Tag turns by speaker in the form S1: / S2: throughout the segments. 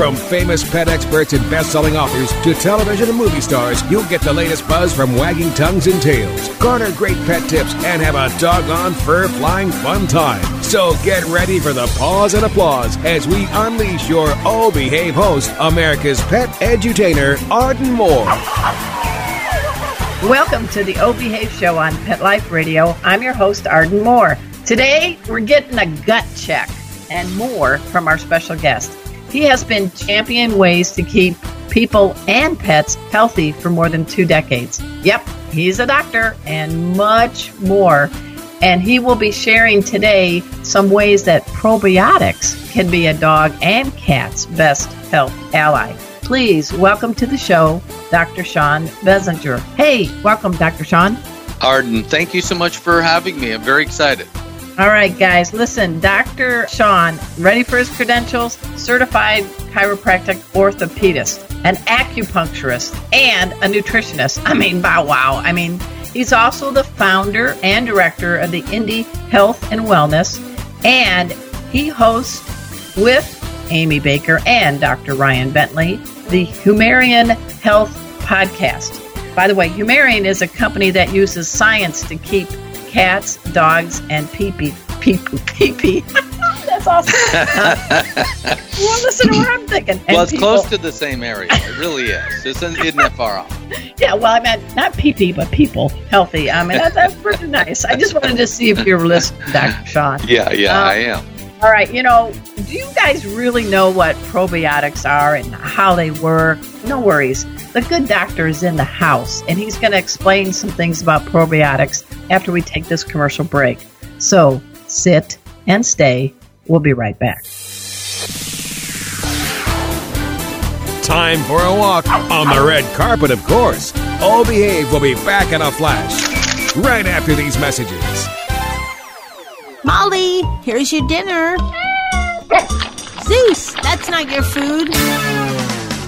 S1: From famous pet experts and best-selling authors to television and movie stars, you'll get the latest buzz from wagging tongues and tails. Garner great pet tips and have a doggone fur-flying fun time. So get ready for the pause and applause as we unleash your Oh Behave host, America's pet edutainer, Arden Moore.
S2: Welcome to the O Behave Show on Pet Life Radio. I'm your host, Arden Moore. Today, we're getting a gut check and more from our special guest. He has been championing ways to keep people and pets healthy for more than two decades. Yep, he's a doctor and much more. And he will be sharing today some ways that probiotics can be a dog and cat's best health ally. Please welcome to the show, Dr. Sean Benzinger. Hey, welcome, Dr. Sean.
S3: Arden, thank you so much for having me. I'm very excited.
S2: All right, guys, listen. Dr. Sean, ready for his credentials? Certified chiropractic orthopedist, an acupuncturist, and a nutritionist. I mean, bow wow. I mean, he's also the founder and director of the Indy Health and Wellness, and he hosts with Amy Baker and Dr. Ryan Bentley the Humarian Health Podcast. By the way, Humarian is a company that uses science to keep cats, dogs, and pee-pee. Pee-pee. Pee-pee. That's awesome. well, listen to what I'm thinking. And
S3: well, it's
S2: people-
S3: close to the same area. It really is. It's, isn't that far off.
S2: Yeah, well, I meant not pee-pee, but people healthy. I mean, that, that's pretty nice. I just wanted to see if you were listening, Dr. Sean.
S3: Yeah, yeah,
S2: Um,
S3: I am.
S2: All right, you know, do you guys really know what probiotics are and how they work? No worries. The good doctor is in the house and he's going to explain some things about probiotics after we take this commercial break. So sit and stay. We'll be right back.
S1: Time for a walk on the red carpet, of course. Oh Behave will be back in a flash right after these messages.
S4: Molly, here's your dinner. Zeus, that's not your food.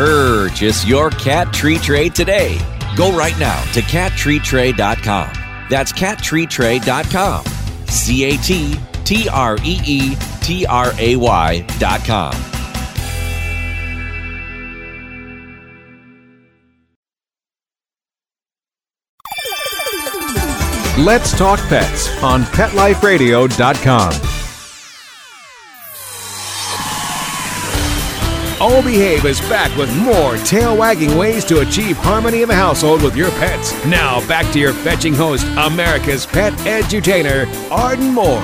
S5: Purchase your cat tree tray today. Go right now to cattreetray.com. That's cattreetray.com. C A T T R E E T R A Y.com.
S1: Let's Talk Pets on PetLifeRadio.com. Oh Behave is back with more tail wagging ways to achieve harmony in the household with your pets. Now back to your fetching host, America's pet edutainer, Arden Moore.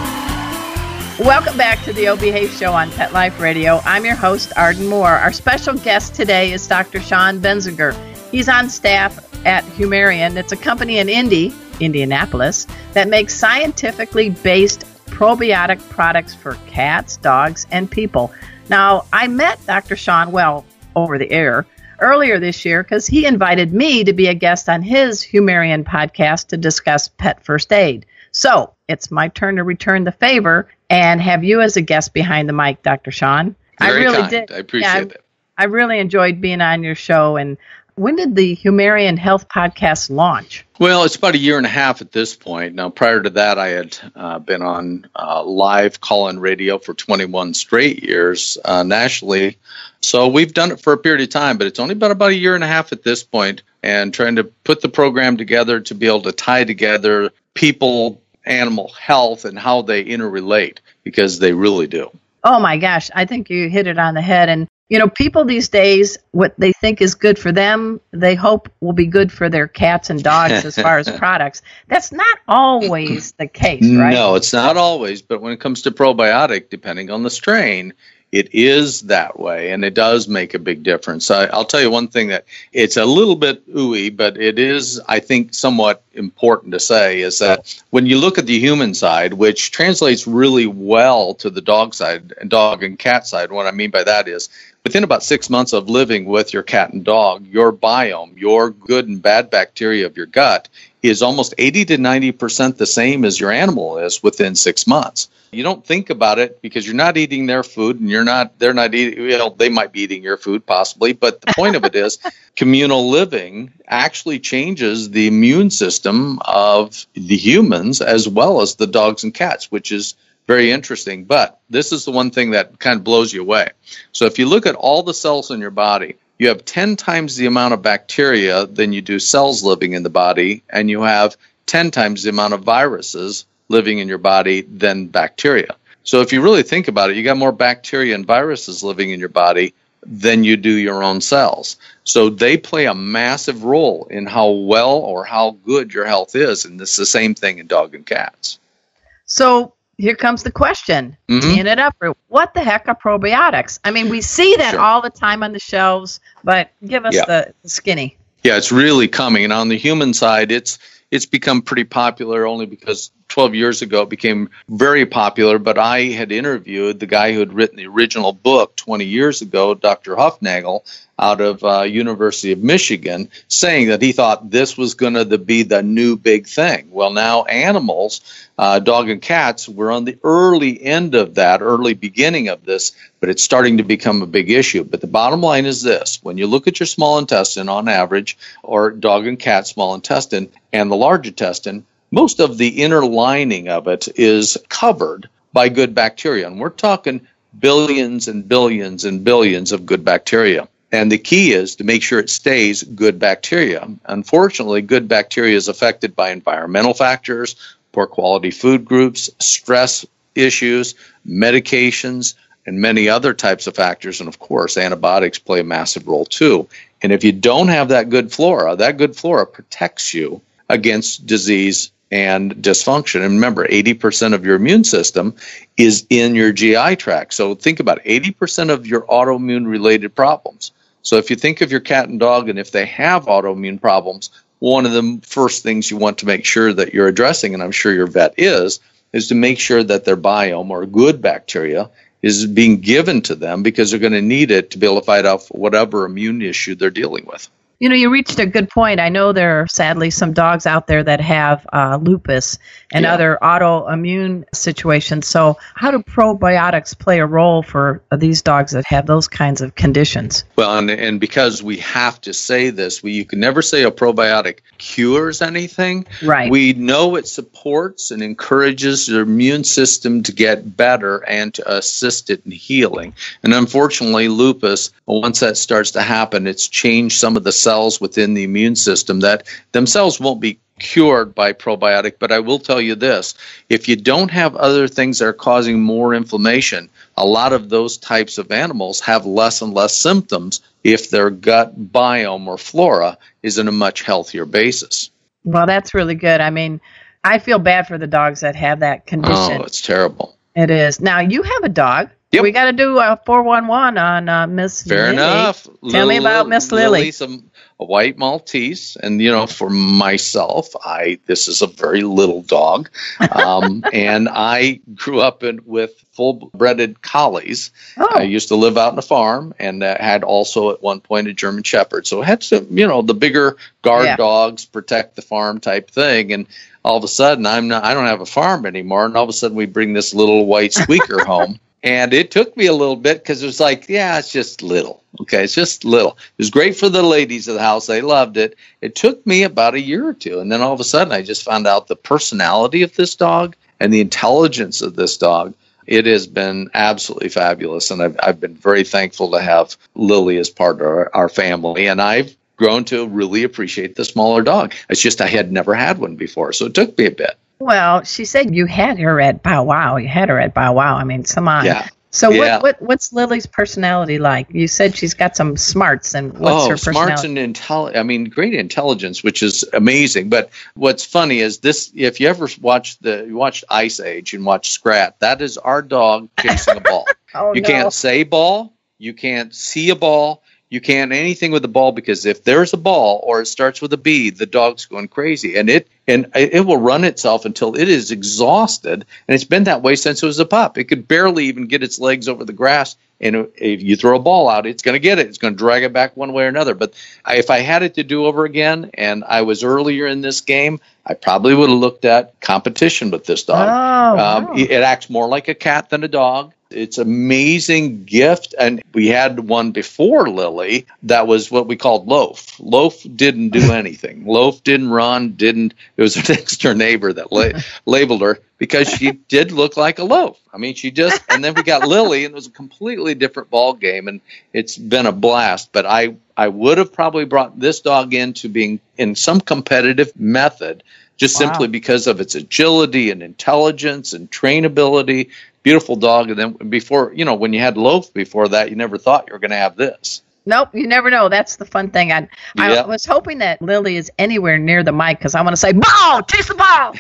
S2: Welcome back to the O Behave Show on Pet Life Radio. I'm your host, Arden Moore. Our special guest today is Dr. Sean Benzinger. He's on staff at Humarian. It's a company in Indy, Indianapolis, that makes scientifically based probiotic products for cats, dogs, and people. Now, I met Dr. Sean well over the air earlier this year because he invited me to be a guest on his Humarian podcast to discuss pet first aid. So it's my turn to return the favor and have you as a guest behind the mic, Dr. Sean. I really
S3: kind.
S2: did.
S3: I appreciate
S2: yeah,
S3: it.
S2: I really enjoyed being on your show. And when did the Humarian Health Podcast launch?
S3: Well, it's about a year and a half at this point. Now, prior to that, I had uh, been on uh, live call in radio for 21 straight years uh, nationally. So we've done it for a period of time, but it's only been about a year and a half at this point, and trying to put the program together to be able to tie together people, animal health, and how they interrelate, because they really do.
S2: Oh my gosh, I think you hit it on the head. And You know, people these days, what they think is good for them, they hope will be good for their cats and dogs as far as products. That's not always the case, right?
S3: No, it's not always. But when it comes to probiotic, depending on the strain, it is that way and it does make a big difference. I, will tell you one thing that it's a little bit ooey, but it is, I think, somewhat important to say is that when you look at the human side, which translates really well to the dog side and dog and cat side, what I mean by that is within about six months of living with your cat and dog, your biome, your good and bad bacteria of your gut is almost 80 to 90% the same as your animal is within six months. You don't think about it because you're not eating their food and you're not they're not eating you know they might be eating your food possibly but the point of it is communal living actually changes the immune system of the humans as well as the dogs and cats which is very interesting but this is the one thing that kind of blows you away so if you look at all the cells in your body you have 10 times the amount of bacteria than you do cells living in the body and you have 10 times the amount of viruses living in your body than bacteria. So if you really think about it, you got more bacteria and viruses living in your body than you do your own cells. So they play a massive role in how well or how good your health is. And it's the same thing in dog and cats.
S2: So here comes the question.
S3: Mm-hmm.
S2: Teeing it up. What the heck are probiotics? I mean, we see that
S3: Sure.
S2: all the time on the shelves, but give us
S3: Yeah.
S2: the, the skinny.
S3: Yeah, it's really coming. And on the human side, it's it's become pretty popular only because 12 years ago it became very popular. But I had interviewed the guy who had written the original book 20 years ago, Dr. Huffnagle, out of uh, University of Michigan, saying that he thought this was going to be the new big thing. Well, now animals, uh, dog and cats, were on the early end of that, early beginning of this, but it's starting to become a big issue. But the bottom line is this: when you look at your small intestine on average, or dog and cat small intestine, and the large intestine, most of the inner lining of it is covered by good bacteria, and we're talking billions and billions and billions of good bacteria. And the key is to make sure it stays good bacteria. Unfortunately, good bacteria is affected by environmental factors, poor quality food groups, stress issues, medications, and many other types of factors. And of course, antibiotics play a massive role too. And if you don't have that good flora, that good flora protects you against disease and dysfunction. And remember, 80% of your immune system is in your GI tract. So think about it 80% of your autoimmune related problems. So if you think of your cat and dog, and if they have autoimmune problems, one of the first things you want to make sure that you're addressing, and I'm sure your vet is, is to make sure that their biome or good bacteria is being given to them because they're going to need it to be able to fight off whatever immune issue they're dealing with.
S2: You know, you reached a good point. I know there are sadly some dogs out there that have uh, lupus and
S3: Yeah.
S2: other autoimmune situations. So, how do probiotics play a role for these dogs that have those kinds of conditions?
S3: Well, and, and because we have to say this, we, you can never say a probiotic cures anything.
S2: Right.
S3: We know it supports and encourages your immune system to get better and to assist it in healing. And unfortunately, lupus, once that starts to happen, it's changed some of the cells within the immune system that themselves won't be cured by probiotic. But I will tell you this if you don't have other things that are causing more inflammation, a lot of those types of animals have less and less symptoms if their gut biome or flora is in a much healthier basis.
S2: Well, that's really good. I mean, I feel bad for the dogs that have that condition.
S3: Oh, it's terrible.
S2: It is. Now, you have a dog.
S3: Yep.
S2: We got to do a 411 on uh, Miss
S3: Fair
S2: Lily.
S3: enough.
S2: Tell me about Miss Lily.
S3: Lily's a, a white Maltese, and you know, for myself, I this is a very little dog, um, and I grew up in, with full-blooded collies.
S2: Oh,
S3: I used to live out on a farm, and uh, had also at one point a German Shepherd. So I had some, you know, the bigger guard
S2: Yeah.
S3: dogs protect the farm type thing, and all of a sudden I'm not, I don't have a farm anymore, and all of a sudden we bring this little white squeaker home. And it took me a little bit because it was like, yeah, it's just little. Okay, it's just little. It was great for the ladies of the house. They loved it. It took me about a year or two. And then all of a sudden, I just found out the personality of this dog and the intelligence of this dog. It has been absolutely fabulous. And I've, I've been very thankful to have Lily as part of our, our family. And I've grown to really appreciate the smaller dog. It's just I had never had one before. So it took me a bit.
S2: Well, she said you had her at Bow Wow. You had her at Bow Wow. I mean, come on.
S3: Yeah.
S2: So
S3: Yeah.
S2: what, what what's Lily's personality like? You said she's got some smarts, and what's
S3: oh,
S2: her personality?
S3: smarts and intelligence. I mean, great intelligence, which is amazing. But what's funny is this: if you ever watch the you watched Ice Age and watch Scrat, that is our dog chasing a ball.
S2: oh
S3: you
S2: no.
S3: can't say ball, you can't see a ball, you can't anything with the ball because if there's a ball or it starts with a B, the dog's going crazy, and it and it will run itself until it is exhausted, and it's been that way since it was a pup. It could barely even get its legs over the grass, and if you throw a ball out, it's going to get it. It's going to drag it back one way or another. But I, if I had it to do over again, and I was earlier in this game, I probably would have looked at competition with this dog.
S2: Oh,
S3: Um,
S2: wow.
S3: it acts more like a cat than a dog. It's amazing gift, and we had one before Lily that was what we called Loaf. Loaf didn't do anything. Loaf didn't run. Didn't. It was her next door neighbor that la- labeled her because she did look like a loaf. I mean, she just. And then we got Lily, and it was a completely different ball game, and it's been a blast. But I, I would have probably brought this dog into being in some competitive method just
S2: Wow.
S3: simply because of its agility and intelligence and trainability. Beautiful dog. And then before, you know, when you had Loaf before that, you never thought you were going to have this.
S2: Nope, you never know. That's the fun thing. I, I
S3: Yeah.
S2: was hoping that Lily is anywhere near the mic because I want to say, ball, chase the ball.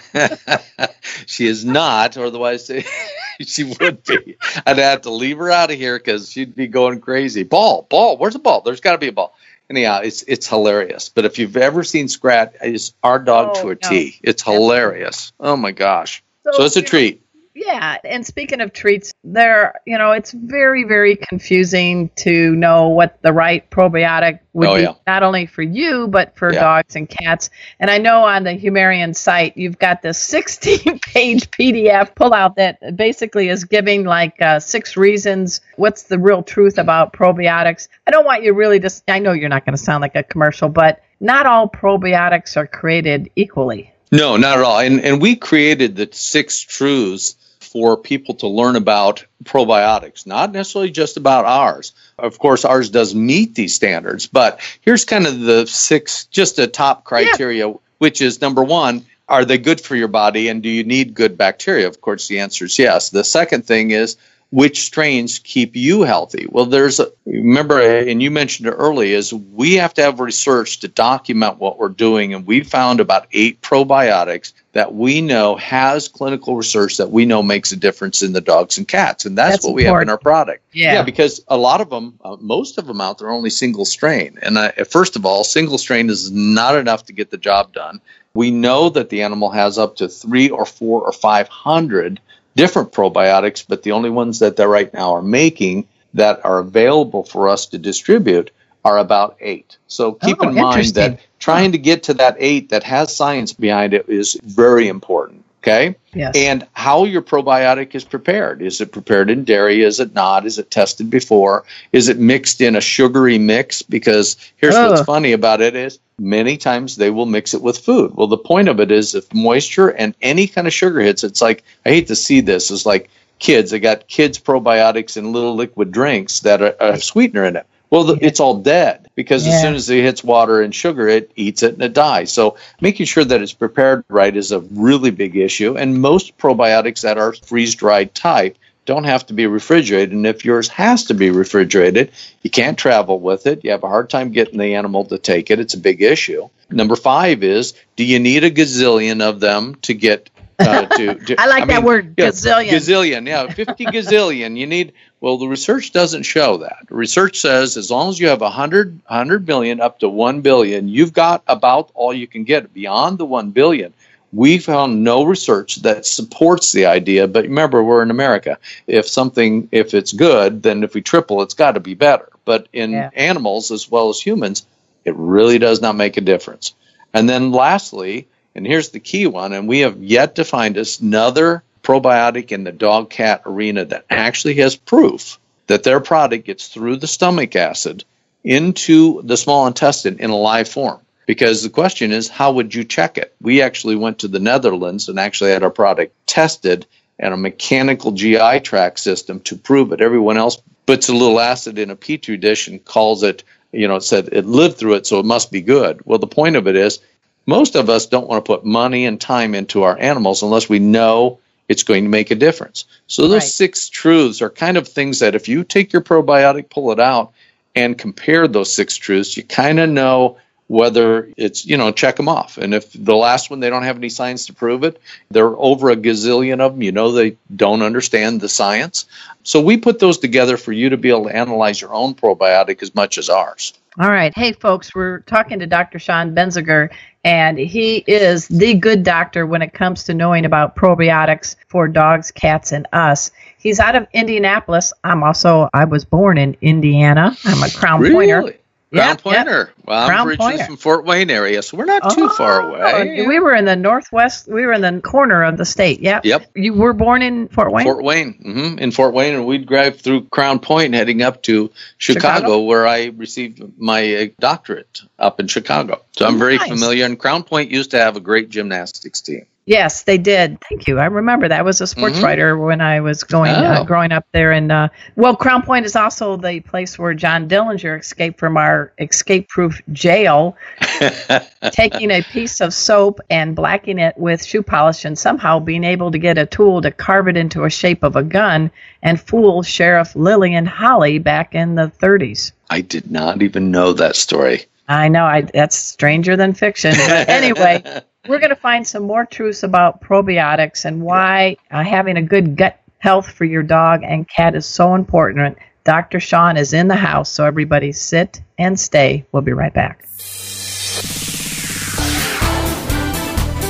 S3: she is not, otherwise she would be. I'd have to leave her out of here because she'd be going crazy. Ball, ball, where's the ball? There's got to be a ball. Anyhow, it's it's hilarious. But if you've ever seen Scrat, it's our dog
S2: Oh,
S3: to a
S2: no.
S3: T. It's hilarious. Oh my gosh. So it's a treat.
S2: Yeah, and speaking of treats, there, you know, it's very, very confusing to know what the right probiotic would
S3: Oh,
S2: be,
S3: yeah.
S2: not only for you, but for
S3: Yeah.
S2: dogs and cats. And I know on the Humarian site, you've got this 16 page PDF pullout that basically is giving like uh, six reasons what's the real truth about probiotics. I don't want you really to, I know you're not going to sound like a commercial, but not all probiotics are created equally.
S3: No, not at all. And and we created the six truths for people to learn about probiotics, not necessarily just about ours. Of course, ours does meet these standards, but here's kind of the six, just a top criteria, which is number one, are they good for your body and do you need good bacteria? Of course, the answer is yes. The second thing is, which strains keep you healthy? Well, there's a, remember, and you mentioned it early, is we have to have research to document what we're doing, and we found about eight probiotics that we know has clinical research that we know makes a difference in the dogs and cats, and that's,
S2: That's
S3: what we have in our product.
S2: Yeah.
S3: because a lot of them, uh, most of them out there, are only single strain, and first of all, single strain is not enough to get the job done. We know that the animal has up to three or four or five hundred different probiotics, but the only ones that they're right now are making that are available for us to distribute are about eight. So keep
S2: Oh,
S3: in mind that trying to get to that eight that has science behind it is very important. Okay.
S2: Yes.
S3: And how your probiotic is prepared. Is it prepared in dairy? Is it not? Is it tested before? Is it mixed in a sugary mix? Because here's what's
S2: oh.
S3: funny about it is many times they will mix it with food. Well, the point of it is if moisture and any kind of sugar hits, it's like I hate to see this. It's like kids. They got kids probiotics in little liquid drinks that are, are sweetener in it. Well, the, it's all dead because
S2: Yeah.
S3: as soon as it hits water and sugar, it eats it and it dies. So making sure that it's prepared right is a really big issue. And most probiotics that are freeze dried type don't have to be refrigerated. And if yours has to be refrigerated, you can't travel with it. You have a hard time getting the animal to take it. It's a big issue. Number five is do you need a gazillion of them to get uh, to, to
S2: I like that word,
S3: yeah,
S2: gazillion.
S3: Gazillion, yeah, 50 gazillion. You need, well, the research doesn't show that. Research says as long as you have 100, 100 million up to 1 billion, you've got about all you can get. Beyond the 1 billion, we found no research that supports the idea. But remember, we're in America. If something, if it's good, then if we triple, it's got to be better. But in
S2: Yeah.
S3: animals as well as humans, it really does not make a difference. And then lastly, and here's the key one, and we have yet to find another probiotic in the dog cat arena that actually has proof that their product gets through the stomach acid into the small intestine in a live form. Because the question is, how would you check it? We actually went to the Netherlands and actually had our product tested and a mechanical GI tract system to prove it. Everyone else puts a little acid in a petri dish and calls it, you know, it said it lived through it, so it must be good. Well, the point of it is, most of us don't want to put money and time into our animals unless we know it's going to make a difference. So those
S2: Right.
S3: six truths are kind of things that if you take your probiotic, pull it out, and compare those six truths, you kind of know whether it's, you know, check them off. And if the last one, they don't have any science to prove it, there are over a gazillion of them, you know, they don't understand the science. So we put those together for you to be able to analyze your own probiotic as much as ours.
S2: All right. Hey, folks, we're talking to Dr. Sean Benzinger, and he is the good doctor when it comes to knowing about probiotics for dogs, cats, and us. He's out of Indianapolis. I'm also, I was born in Indiana. I'm a Crown Pointer.
S3: Crown
S2: Yep, yep.
S3: Pointer. Well, I'm
S2: Crown
S3: originally
S2: Pointer.
S3: from Fort Wayne area, so we're not too far
S2: Oh,
S3: away.
S2: We were in the northwest, we were in the corner of the state. Yep.
S3: Yep.
S2: You were born in Fort Wayne?
S3: Fort Wayne, hmm in Fort Wayne, and we'd drive through Crown Point, heading up to Chicago,
S2: Chicago?
S3: where I received my uh, doctorate up in Chicago. So I'm very
S2: Nice.
S3: familiar. And Crown Point used to have a great gymnastics team.
S2: Yes, they did. Thank you. I remember that I was a sports
S3: Mhm.
S2: writer when I was going uh,
S3: Oh.
S2: growing up there. And uh, well, Crown Point is also the place where John Dillinger escaped from our escape-proof jail, taking a piece of soap and blacking it with shoe polish, and somehow being able to get a tool to carve it into a shape of a gun and fool Sheriff Lillian Holley back in the 30s.
S3: I did not even know that story.
S2: I know I that's stranger than fiction. But anyway, we're going to find some more truths about probiotics and why uh, having a good gut health for your dog and cat is so important. Dr. Sean is in the house, so everybody sit and stay. We'll be right back.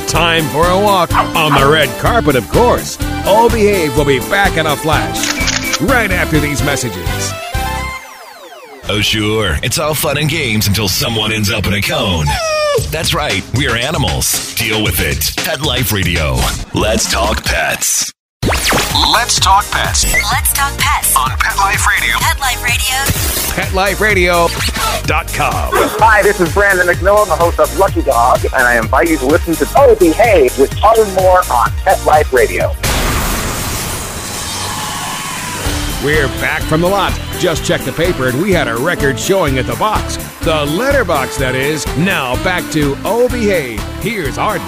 S1: Time for a walk on the red carpet, of course. All Behave will be back in a flash right after these messages.
S6: Oh, sure. It's all fun and games until someone ends up in a cone. That's right. We are animals. Deal with it. Pet Life Radio. Let's talk pets.
S7: Let's talk pets
S4: Let's talk pets.
S7: on Pet Life Radio.
S4: Pet Life Radio.
S1: PetLifeRadio.com.
S8: Hi, this is Brandon McMillan, the host of Lucky Dog, and I invite you to listen to Oh Behave with Arden Moore on Pet Life Radio.
S1: We're back from the lot. Just checked the paper and we had a record showing at the box. The letterbox, that is. Now back to Oh Behave. Here's Arden.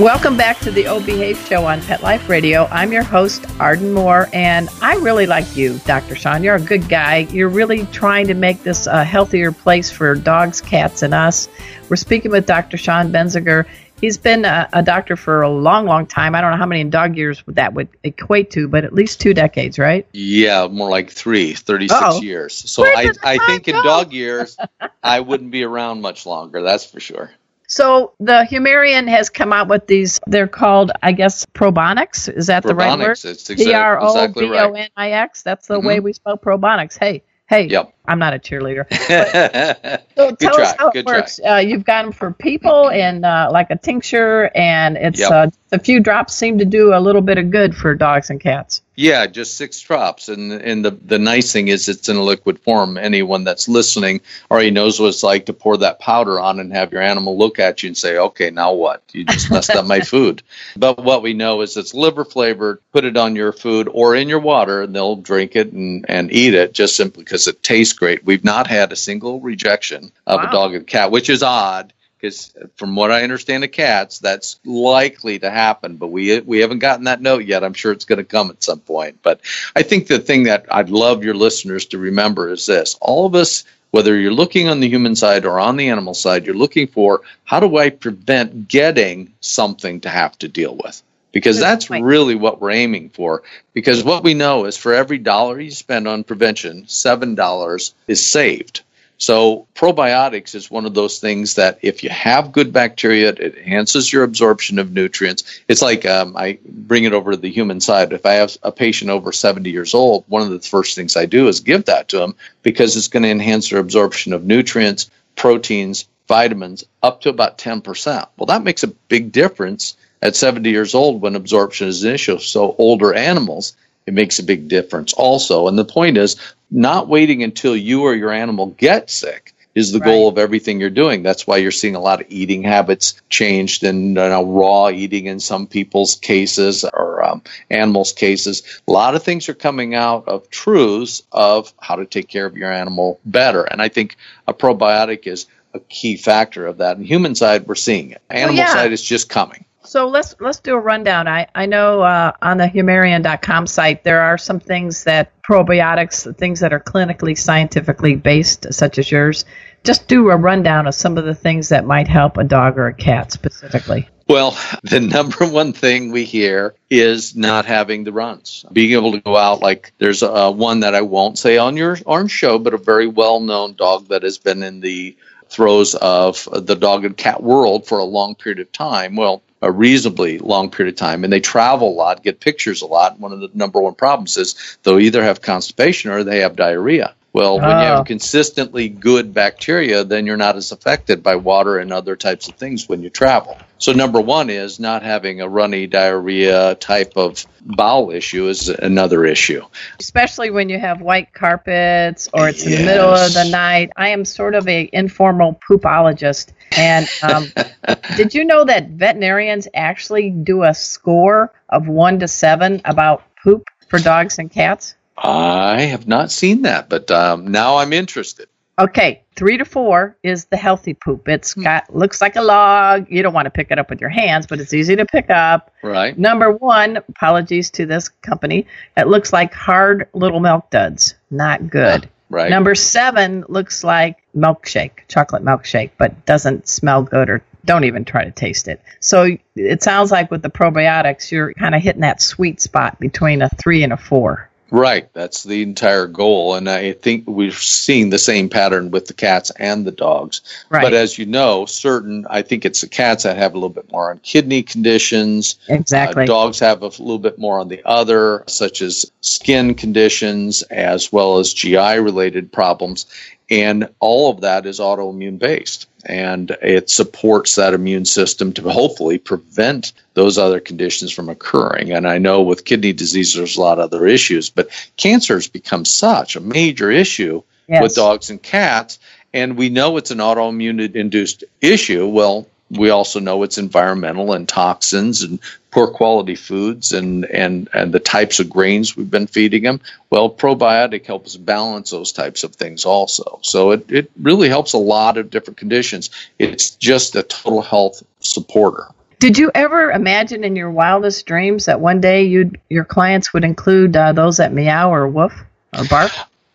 S2: Welcome back to the O Behave Show on Pet Life Radio. I'm your host, Arden Moore, and I really like you, Dr. Sean. You're a good guy. You're really trying to make this a healthier place for dogs, cats, and us. We're speaking with Dr. Sean Benzinger. He's been a, a doctor for a long, long time. I don't know how many dog years that would equate to, but at least two decades, right?
S3: Yeah, more like three, 36
S2: Uh-oh.
S3: years. So
S2: Where
S3: I, I think in dog years, I wouldn't be around much longer. That's for sure.
S2: So the Humarian has come out with these. They're called, I guess, Probonix. Is that the right word?
S3: Probonix, it's
S2: P
S3: exact-
S2: R O
S3: exactly
S2: B. O N I X. That's the
S3: Mhm.
S2: way we spell Probonix. Hey, hey.
S3: Yep.
S2: I'm not a cheerleader.
S3: Good
S2: So tell us how it works. Uh, you've got them for people and uh, like a tincture, and it's
S3: Yep.
S2: uh, a few drops seem to do a little bit of good for dogs and cats.
S3: Yeah, just six drops, and and the the nice thing is it's in a liquid form. Anyone that's listening already knows what it's like to pour that powder on and have your animal look at you and say, "Okay, now what? You just messed up my food." But what we know is it's liver flavored. Put it on your food or in your water, and they'll drink it and and eat it just simply because it tastes great. We've not had a single rejection of
S2: Wow.
S3: a dog and a cat, which is odd. Because from what I understand of cats, that's likely to happen, but we we haven't gotten that note yet. I'm sure it's going to come at some point. But I think the thing that I'd love your listeners to remember is this: all of us, whether you're looking on the human side or on the animal side, you're looking for how do I prevent getting something to have to deal with. Because that's really what we're aiming for. Because what we know is for every dollar you spend on prevention, seven dollars is saved. So probiotics is one of those things that if you have good bacteria, it enhances your absorption of nutrients. It's like um, I bring it over to the human side. If I have a patient over 70 years old, one of the first things I do is give that to them because it's going to enhance their absorption of nutrients, proteins, vitamins up to about 10%. Well, that makes a big difference at 70 years old when absorption is an issue. So older animals, it makes a big difference also. And the point is not waiting until you or your animal get sick is the goal of everything you're doing. That's why you're seeing a lot of eating habits changed and you know, raw eating in some people's cases or um, animals' cases. A lot of things are coming out of truths of how to take care of your animal better. And I think a probiotic is a key factor of that. And human side, we're seeing it. Animal
S2: yeah.
S3: side is just coming.
S2: So let's let's do a rundown. I I know uh, on the Humarian.com site there are some things that probiotics, things that are clinically scientifically based, such as yours. Just do a rundown of some of the things that might help a dog or a cat specifically.
S3: Well, the number one thing we hear is not having the runs. Being able to go out, like there's a, one that I won't say on your on show, but a very well known dog that has been in the throes of the dog and cat world for a long period of time. Well, a reasonably long period of time, and they travel a lot, get pictures a lot. One of the number one problems is they'll either have constipation or they have diarrhea. Well, when you have
S2: Oh.
S3: consistently good bacteria, then you're not as affected by water and other types of things when you travel. So, number one is not having a runny diarrhea type of bowel issue is another issue.
S2: especially when you have white carpets or it's in the middle of the night. I am sort of a informal poopologist, and um, did you know that veterinarians actually do a score of one to seven about poop for dogs and cats?
S3: I have not seen that, but um, now I'm interested.
S2: Okay, three to four is the healthy poop. It's got looks like a log. You don't want to pick it up with your hands, but it's easy to pick up.
S3: Right?
S2: Number one, apologies to this company. It looks like hard little milk duds. Not good.
S3: Right.
S2: Number seven looks like milkshake, chocolate milkshake, but doesn't smell good or don't even try to taste it. So it sounds like with the probiotics, you're kind of hitting that sweet spot between a three and a four.
S3: Right. That's the entire goal. And I think we're seeing the same pattern with the cats and the dogs.
S2: Right.
S3: But as you know, certain, I think it's the cats that have a little bit more on kidney conditions.
S2: Exactly.
S3: Uh, dogs have a little bit more on the other, such as skin conditions as well as GI related problems. And all of that is autoimmune based. And it supports that immune system to hopefully prevent those other conditions from occurring. And I know with kidney disease, there's a lot of other issues, but cancer has become such a major issue
S2: Yes.
S3: with dogs and cats. And we know it's an autoimmune induced issue. Well, we also know it's environmental and toxins and poor quality foods and, and, and the types of grains we've been feeding them. Well, probiotic helps balance those types of things also. So it, it really helps a lot of different conditions. It's just a total health supporter.
S2: Did you ever imagine in your wildest dreams that one day you'd your clients would include uh, those that meow or woof or bark?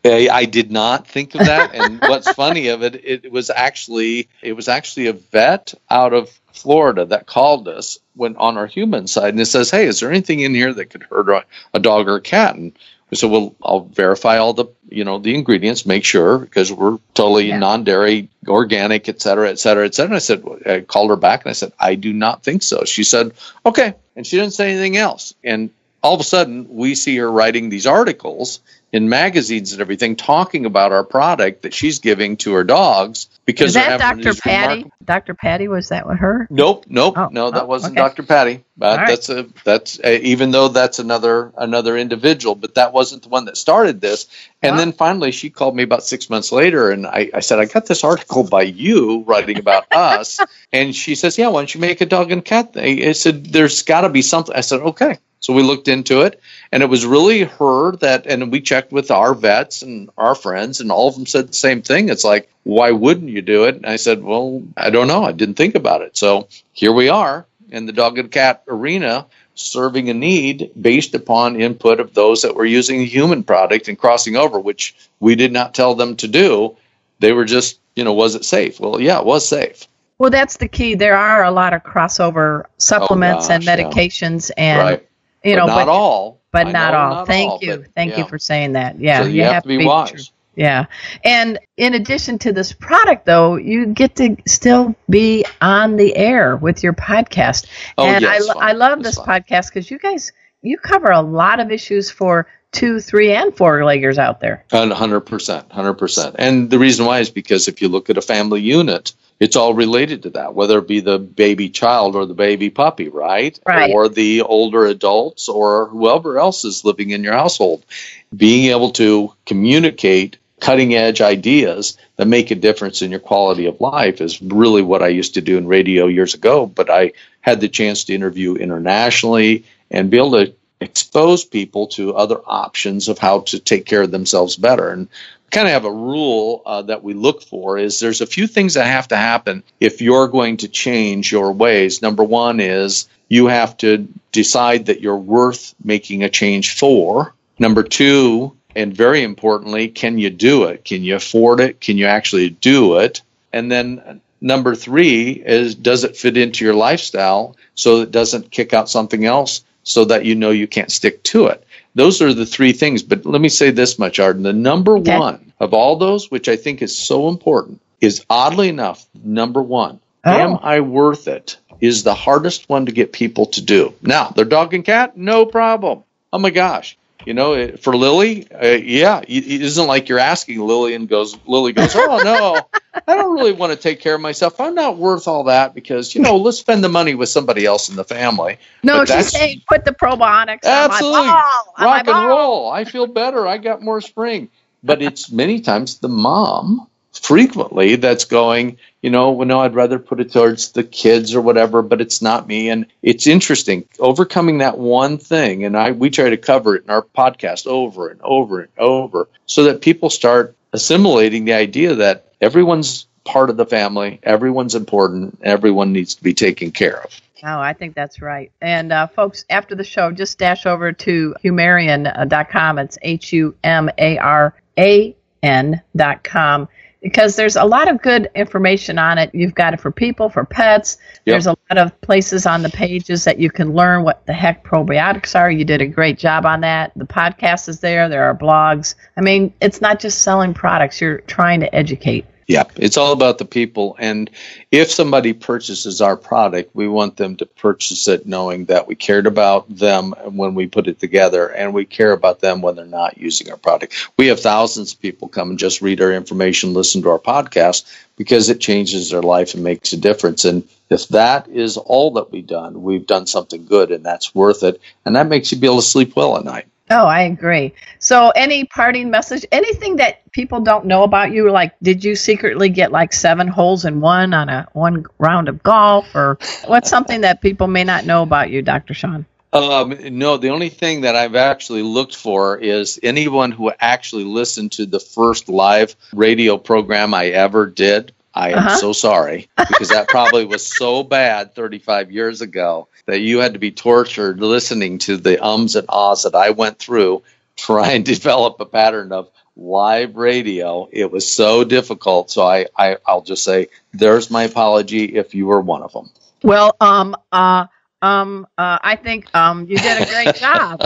S3: I, I did not think of that, and what's funny of it, it was actually it was actually a vet out of Florida that called us when on our human side, and it says, "Hey, is there anything in here that could hurt a, a dog or a cat?" And we said, "Well, I'll verify all the you know the ingredients, make sure because we're totally
S2: Yeah.
S3: non-dairy, organic, et cetera, et cetera, et cetera." And I said, I called her back and I said, "I do not think so." She said, "Okay," and she didn't say anything else, and all of a sudden we see her writing these articles in magazines and everything talking about our product that she's giving to her dogs because
S2: Is that Dr. Patty?
S3: remarkable-
S2: Dr. Patty was that with her?
S3: Nope, nope,
S2: Oh,
S3: no, that
S2: oh,
S3: wasn't
S2: okay.
S3: Dr. Patty. But
S2: All right.
S3: that's a that's a, even though that's another another individual, but that wasn't the one that started this. And
S2: Wow.
S3: then finally, she called me about six months later, and I, I said, I got this article by you writing about us, and she says, Yeah, why don't you make a dog and cat thing? I said, There's got to be something. I said, Okay. So we looked into it, and it was really her that, and we checked with our vets and our friends, and all of them said the same thing. It's like, why wouldn't you do it? And I said, well, I don't know. I didn't think about it. So here we are in the dog and cat arena serving a need based upon input of those that were using the human product and crossing over, which we did not tell them to do. They were just, you know, was it safe? Well, yeah, it was safe.
S2: Well, that's the key. There are a lot of crossover supplements oh, and
S3: Oh, gosh, yeah.
S2: medications, and
S3: right.
S2: You know,
S3: but not
S2: but,
S3: all.
S2: but
S3: I
S2: not
S3: know
S2: all. Thank
S3: all,
S2: you,
S3: but
S2: thank
S3: yeah.
S2: you for saying that. Yeah,
S3: So you, have, to be, wise.
S2: true. Yeah. And in addition to this product, though, you get to still be on the air with your podcast.
S3: Oh,
S2: and
S3: yeah,
S2: I,
S3: it's
S2: lo-
S3: fun.
S2: I love
S3: It's
S2: this
S3: fun.
S2: podcast because you guys, you cover a lot of issues for two, three, and four leggers out there.
S3: And 100%, 100%. And the reason why is because if you look at a family unit, it's all related to that, whether it be the baby child or the baby puppy, right?
S2: Right.
S3: Or the older adults or whoever else is living in your household. Being able to communicate cutting edge ideas that make a difference in your quality of life is really what I used to do in radio years ago. But I had the chance to interview internationally and be able to expose people to other options of how to take care of themselves better. And kind of have a rule uh, that we look for is there's a few things that have to happen if you're going to change your ways. Number one is you have to decide that you're worth making a change for. Number two, and very importantly, can you do it? Can you afford it? Can you actually do it? And then number three is does it fit into your lifestyle so it doesn't kick out something else so that you know you can't stick to it? Those are the three things. But let me say this much, Arden. The number okay. one of all those, which I think is so important, is oddly enough, number one. Oh. Am I worth it? Is the hardest one to get people to do. Now, their dog and cat, no problem. Oh my gosh. You know, for Lily, uh, yeah, it isn't like you're asking Lily and goes, Lily goes, oh no, I don't really want to take care of myself. I'm not worth all that because you know, let's spend the money with somebody else in the family.
S2: No, but she's saying put the probiotics.
S3: Absolutely,
S2: ball,
S3: rock and roll. I feel better. I got more spring. But it's many times the mom frequently that's going, you know, well, no, I'd rather put it towards the kids or whatever, but it's not me. And it's interesting overcoming that one thing. And I, we try to cover it in our podcast over and over and over so that people start assimilating the idea that everyone's part of the family, everyone's important, everyone needs to be taken care of.
S2: Oh, I think that's right. And uh, folks, after the show, just dash over to humarian.com. It's H U M A R A N.com because there's a lot of good information on it. You've got it for people, for pets. Yep. There's a lot of places on the pages that you can learn what the heck probiotics are. You did a great job on that. The podcast is there, there are blogs. I mean, it's not just selling products, you're trying to educate.
S3: Yeah, it's all about the people. And if somebody purchases our product, we want them to purchase it knowing that we cared about them when we put it together and we care about them when they're not using our product. We have thousands of people come and just read our information, listen to our podcast because it changes their life and makes a difference. And if that is all that we've done, we've done something good and that's worth it. And that makes you be able to sleep well at night.
S2: Oh, I agree. So, any parting message? Anything that people don't know about you? Like, did you secretly get like seven holes in one on a one round of golf, or what's something that people may not know about you, Doctor Sean?
S3: Um, no, the only thing that I've actually looked for is anyone who actually listened to the first live radio program I ever did. I am uh-huh. so sorry because that probably was so bad 35 years ago that you had to be tortured listening to the ums and ahs that I went through trying to develop a pattern of live radio. It was so difficult. So I, I I'll just say there's my apology if you were one of them.
S2: Well, um, uh, um, uh, I think um, you did a great job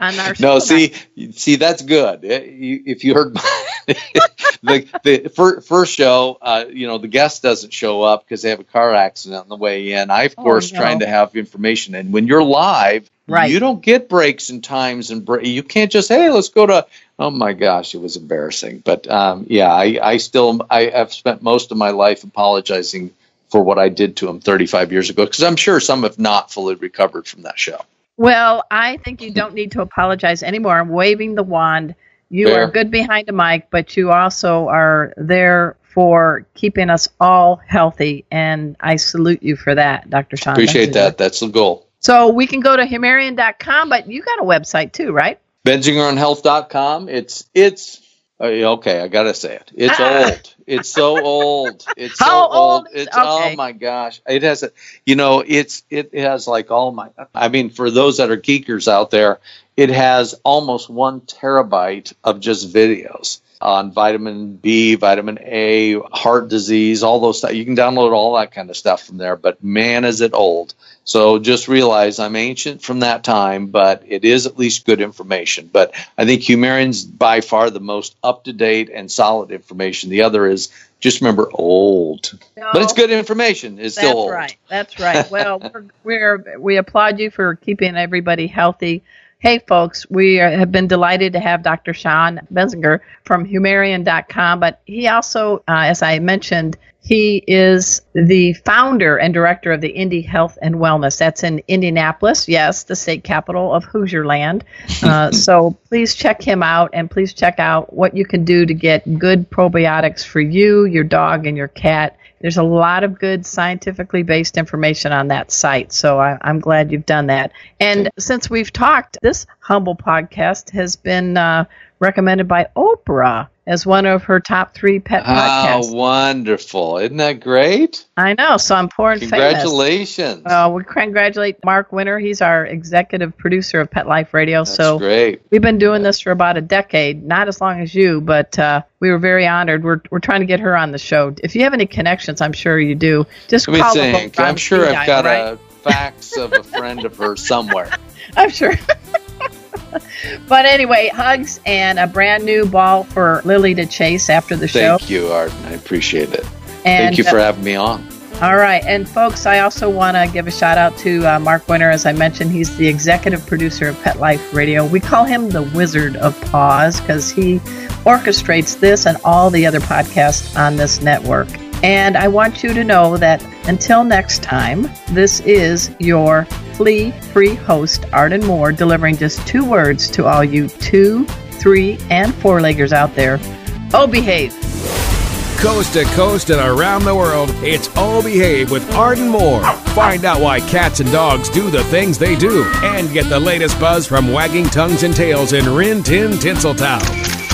S2: on our
S3: No, see, see, that's good. Eh, if you heard my, the the first show, uh, you know, the guest doesn't show up because they have a car accident on the way in. I, of oh, course, no. trying to have information, and when you're live, right. you don't get breaks and times, and bre- you can't just hey, let's go to. Oh my gosh, it was embarrassing. But um, yeah, I, I still I have spent most of my life apologizing for what I did to him 35 years ago because I'm sure some have not fully recovered from that show.
S2: Well, I think you don't need to apologize anymore. I'm waving the wand. You Fair. are good behind a mic, but you also are there for keeping us all healthy, and I salute you for that, Dr. Sean.
S3: Appreciate that. That's the goal.
S2: So we can go to humarian.com, but you got a website too, right?
S3: BenzingerOnHealth.com. It's it's uh, okay. I gotta say it. It's old. It's so old. It's so
S2: How
S3: old.
S2: old?
S3: It's oh
S2: okay.
S3: oh my gosh. It has a, you know, it's it has like all my. I mean, for those that are geekers out there, it has almost one terabyte of just videos on vitamin B, vitamin A, heart disease, all those stuff. You can download all that kind of stuff from there. But man, is it old. So just realize I'm ancient from that time, but it is at least good information. But I think Humarian's by far the most up to date and solid information. The other is just remember old, no, but it's good information. It's still old.
S2: That's right. That's right. Well, we're, we're we applaud you for keeping everybody healthy. Hey, folks, we are, have been delighted to have Dr. Sean Benzinger from Humarian.com, but he also, uh, as I mentioned, he is the founder and director of the Indy Health and Wellness. That's in Indianapolis, yes, the state capital of Hoosierland. Uh, so please check him out and please check out what you can do to get good probiotics for you, your dog, and your cat. There's a lot of good scientifically based information on that site, so I, am glad you've done that. And since we've talked, this humble podcast has been uh, recommended by Oprah. As one of her top three pet podcasts.
S3: Oh, wonderful. Isn't that great?
S2: I know. So I'm poor and famous.
S3: Congratulations.
S2: Uh, we congratulate Mark Winter. He's our executive producer of Pet Life Radio.
S3: That's
S2: so
S3: great.
S2: we've been doing this for about a decade, not as long as you, but uh, we were very honored. We're, we're trying to get her on the show. If you have any connections, I'm sure you do. Just
S3: Let me
S2: call
S3: think. I'm sure I've got
S2: right?
S3: a fax of a friend of hers somewhere.
S2: I'm sure. but anyway, hugs and a brand new ball for Lily to chase after the show.
S3: Thank you, Arden. I appreciate it.
S2: And,
S3: Thank you for
S2: uh,
S3: having me on.
S2: All right. And folks, I also want to give a shout out to uh, Mark Winter. As I mentioned, he's the executive producer of Pet Life Radio. We call him the Wizard of Paws because he orchestrates this and all the other podcasts on this network. And I want you to know that until next time, this is your flea free host, Arden Moore, delivering just two words to all you two, three, and four leggers out there. Oh, behave.
S1: Coast to coast and around the world, it's All Behave with Arden Moore. Find out why cats and dogs do the things they do and get the latest buzz from wagging tongues and tails in Rin Tin Tinseltown.